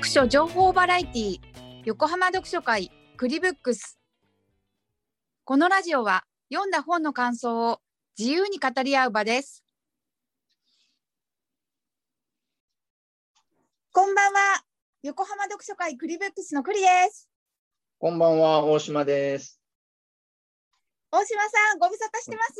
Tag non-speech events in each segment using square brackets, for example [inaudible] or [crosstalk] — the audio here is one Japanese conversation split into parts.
読書情報バラエティ横浜読書会クリブックスこのラジオは読んだ本の感想を自由に語り合う場ですこんばんは横浜読書会クリブックスのクリですこんばんは、大島です。大島さんご無沙汰してます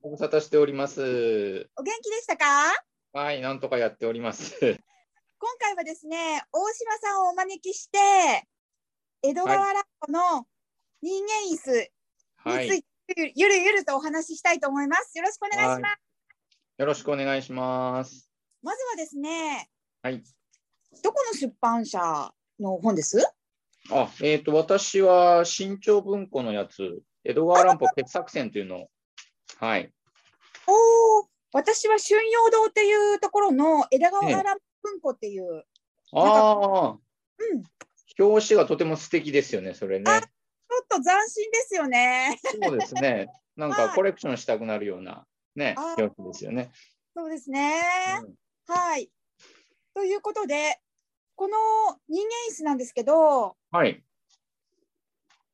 ご無沙汰しております。お元気でしたか？はい、なんとかやっております。今回はですね大島さんをお招きして江戸川乱歩の人間椅子はい、についてゆるゆるとお話ししたいと思います。よろしくお願いします。よろしくお願いします。まずはですね、はい。どこの出版社の本です？あ、えっ、と、私は新潮文庫のやつ、江戸川乱歩傑作選というのを、はい。おお、私は春陽堂っていうところの枝川乱歩文庫っていう、ああ、うん、ち表紙がとても素敵ですよね、それね。ょっと斬新ですよね。そうですね。なんかはいコレクションしたくなるような、ね表紙ですよね。そうですね。うんはい。ということで、この人間椅子なんですけど、はい。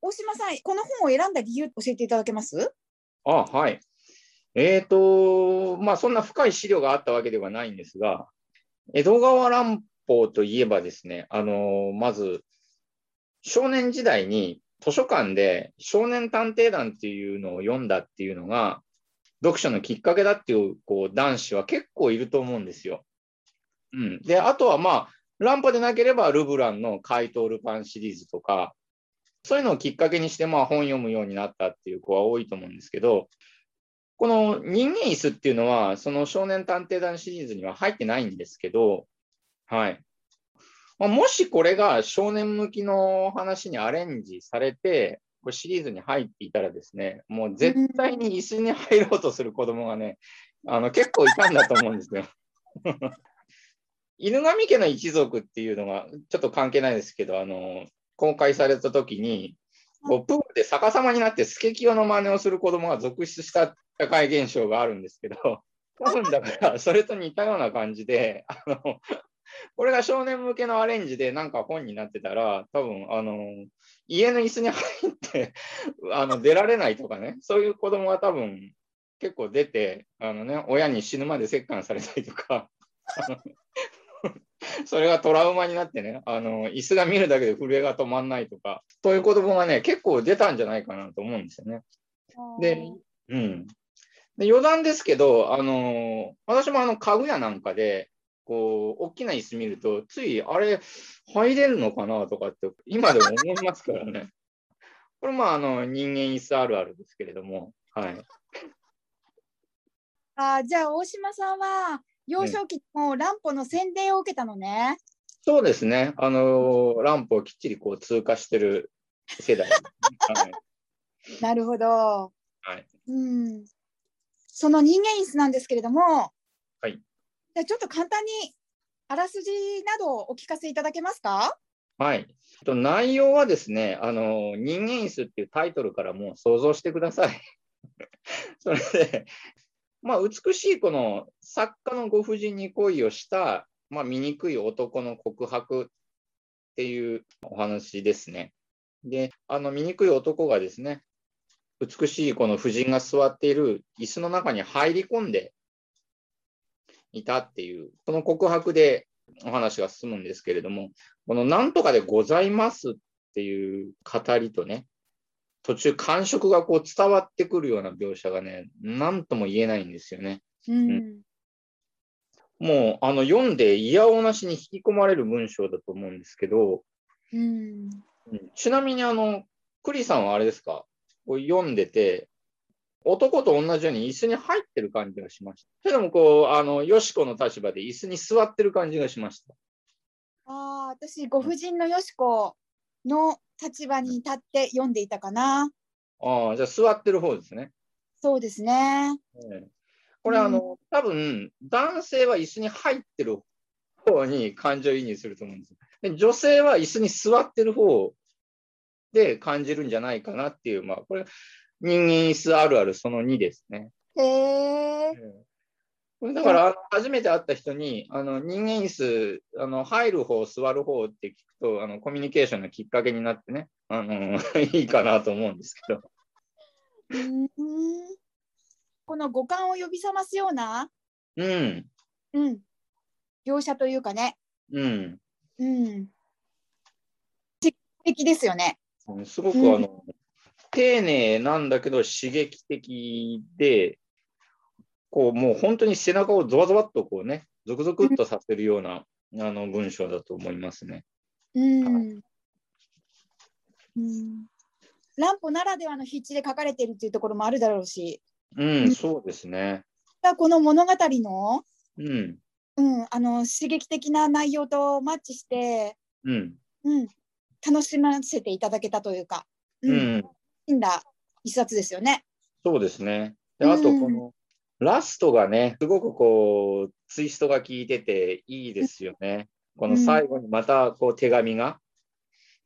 大島さん、この本を選んだ理由教えていただけます？あ、はい。えっ、と、まあ、そんな深い資料があったわけではないんですが、江戸川乱歩といえばですね、あのまず、少年時代に図書館で少年探偵団っていうのを読んだっていうのが、読書のきっかけだっていうこう男子は結構いると思うんですよ。うん。で、あとはまあ、乱歩でなければルブランの怪盗ルパンシリーズとか、そういうのをきっかけにして、まあ、本読むようになったっていう子は多いと思うんですけど、この人間椅子っていうのは、その少年探偵団シリーズには入ってないんですけど、はい。まあ、もしこれが少年向きの話にアレンジされて、これシリーズに入っていたらですね、もう絶対に椅子に入ろうとする子供がね、あの結構いたんだと思うんですよ。犬神家の一族っていうのが、ちょっと関係ないですけど、あの、公開された時に、こうプールで逆さまになってスケキヨの真似をする子供が続出した社会現象があるんですけど、[laughs] 多分だから、それと似たような感じで、あの、これが少年向けのアレンジでなんか本になってたら、多分、あの、家の椅子に入って、[laughs] あの、出られないとかね、そういう子供が多分結構出て、あのね、親に死ぬまで折檻されたりとか、あの [laughs] それがトラウマになってね、あの、椅子が見るだけで震えが止まんないとか、そういう子供がね、結構出たんじゃないかなと思うんですよね。で、うん。で余談ですけど、あの私もあの家具屋なんかで、こう、大きな椅子見ると、つい、あれ、入れるのかなとかって、今でも思いますからね。[laughs] これ、まあ、あの、人間椅子あるあるですけれども、はい。あーじゃあ大島さんは幼少期も乱歩の洗礼を受けたのね。そうですね。あのランプをきっちりこう通過してる世代、[laughs] はい。なるほど。はい。うん。その人間椅子なんですけれども、はい。じゃあちょっと簡単にあらすじなどをお聞かせいただけますか？はい。と内容はですね、あの、人間椅子っていうタイトルからもう想像してください。[laughs] それで、まあ、美しいこの作家のご婦人に恋をした、まあ、醜い男の告白っていうお話ですね。で、あの醜い男がですね、美しいこの婦人が座っている椅子の中に入り込んでいたっていう、この告白でお話が進むんですけれども、このなんとかでございますっていう語りとね、途中感触がこう伝わってくるような描写がね、なんとも言えないんですよね。うん。もうあの読んで嫌おなしに引き込まれる文章だと思うんですけど、うん。うんちなみにあの、クリさんはあれですか？こう読んでて、男と同じように椅子に入ってる感じがしました。それでもこう、あの、よしこの立場で椅子に座ってる感じがしました。ああ、私、ご婦人のよしこの立場に立って読んでいたかな。ああ、じゃあ座ってる方ですね。そうですね。ええこれ、あの、多分、男性は椅子に入ってる方に感情移入すると思うんですよ。で女性は椅子に座ってる方で感じるんじゃないかなっていう、まあ、これ、人間椅子あるあるその2ですね。へえ。ここれだ。から、初めて会った人に、あの人間椅子、あの入る方、座る方って聞くと、あのコミュニケーションのきっかけになってね、あの [laughs] いいかなと思うんですけど。うん。この五感を呼び覚ますような、うん、うん、描写というかね、うん。うん、刺激ですよね。すごくあの、丁寧なんだけど刺激的で、こうもう本当に背中をゾワゾワっとこうね、ゾクゾクっとさせるような、あの文章だと思いますね。うん。うん。乱歩ならではの筆致で書かれているっていうところもあるだろうし、うん、そうですね。この物語の、うん、うん、あの刺激的な内容とマッチして、うん、うん、楽しませていただけたというか、ううん、ん、いいんだ一冊ですよね。そうですね。であと、このラストがね、すごくこう、ツイストが効いてていいですよね。この最後にまたこう手紙が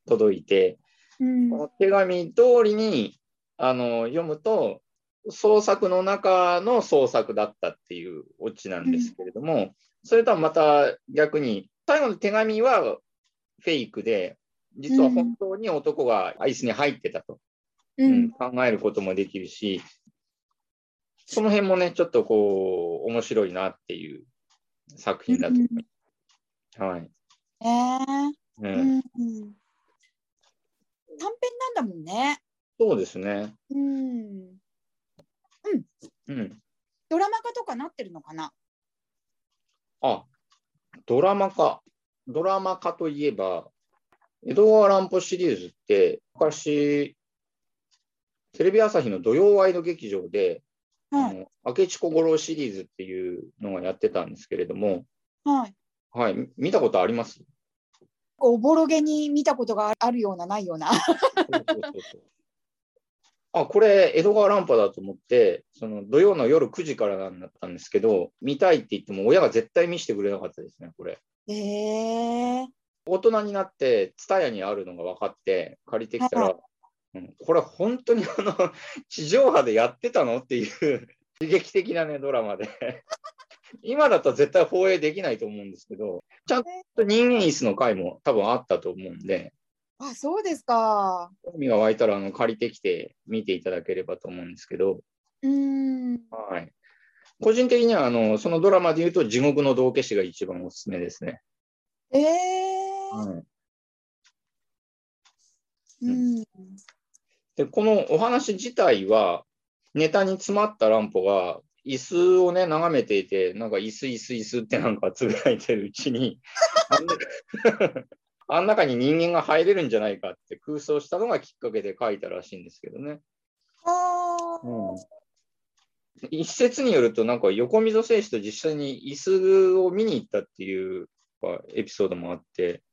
届いて、うん。この手紙通りにあの読むと、創作の中の創作だったっていうオチなんですけれども、それとはまた逆に、最後の手紙はフェイクで、実は本当に男がアイスに入ってたと、ううんん。考えることもできるし、その辺もね、ちょっとこう、面白いなっていう作品だと思います。はい。えーううんん短編なんだもんね。そうですね。うん。うん。ドラマ化とかなってるのかな？あ、ドラマ化。ドラマ化といえば、江戸川乱歩シリーズって、昔、テレビ朝日の土曜ワイド劇場で、はい。あの明智小五郎シリーズっていうのがやってたんですけれども、はい。はい、み見たことあります？おぼろげに見たことがあるようなないような。そうそうそうそうあ、これ、江戸川乱歩だと思って、その土曜の夜9時からなんだったんですけど、見たいって言っても、親が絶対見せてくれなかったですね、これ。ええ大人になって、ツタヤにあるのが分かって、借りてきたら、うんこれ本当にあの [laughs] 地上波でやってたのっていう [laughs] 刺激的なね、ドラマで。[laughs] 今だったら絶対放映できないと思うんですけど、ちゃんと人間椅子の回も多分あったと思うんで、あ、そうですか。興味が湧いたらあの借りてきて見ていただければと思うんですけど、うーん。はい。個人的にはあのそのドラマで言うと、地獄の道化師が一番おすすめですね。ええはいうん。で、このお話自体は、ネタに詰まった乱歩が、椅子をね、眺めていて、なんか椅子、椅子、椅子ってなんかつぶやいてるうちに、あん [laughs] 中に人間が入れるんじゃないかって空想したのがきっかけで書いたらしいんですけどね。ああ。うん、一説によると、なんか横溝正史と実際に椅子を見に行ったっていうエピソードもあって、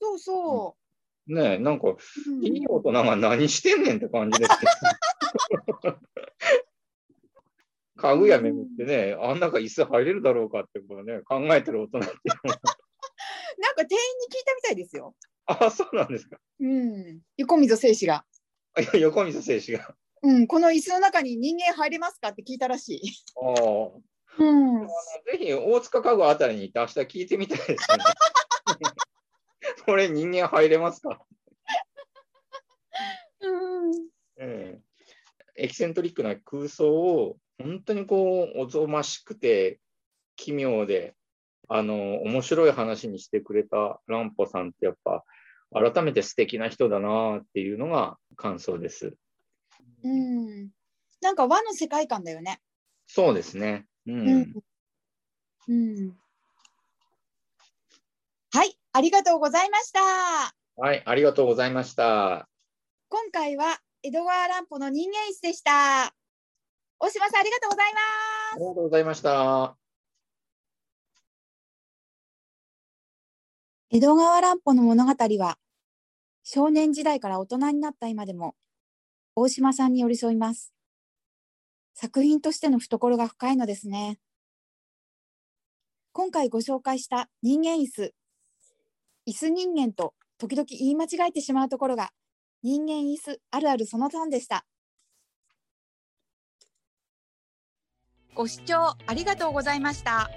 そうそねえ、なんか、う。うんいい大人が何してんねんって感じですけど。[laughs] 家具屋巡ってね、あん中椅子入れるだろうかってこうね、考えてる大人っていうのは。[laughs] なんか店員に聞いたみたいですよ。あ、そうなんですか。うん。横溝正史が。あいや横溝正史が。あうん。この椅子の中に人間入れますかって聞いたらしい。あ。うん。ぜひ大塚家具あたりに行って明日聞いてみたいですよね。[laughs] [laughs] これ人間入れますか、[laughs] うん。ええエキセントリックな空想を本当にこうおぞましくて奇妙であの面白い話にしてくれた乱歩さんってやっぱ改めて素敵な人だなっていうのが感想です。うん。なんか和の世界観だよね。そうですね。うん。うん。うん。はい、ありがとうございました。はい、ありがとうございました。今回は江戸川乱歩の人間椅子でした。大島さん、ありがとうございまありがとうございました。江戸川乱歩の物語は、少年時代から大人になった今でも、大島さんに寄り添います。作品としての懐が深いのですね。今回ご紹介した人間椅子。椅子人間と時々言い間違えてしまうところが、人間椅子あるあるその3でした。ご視聴ありがとうございました。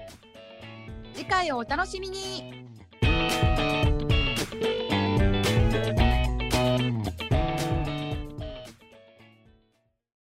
次回をお楽しみに。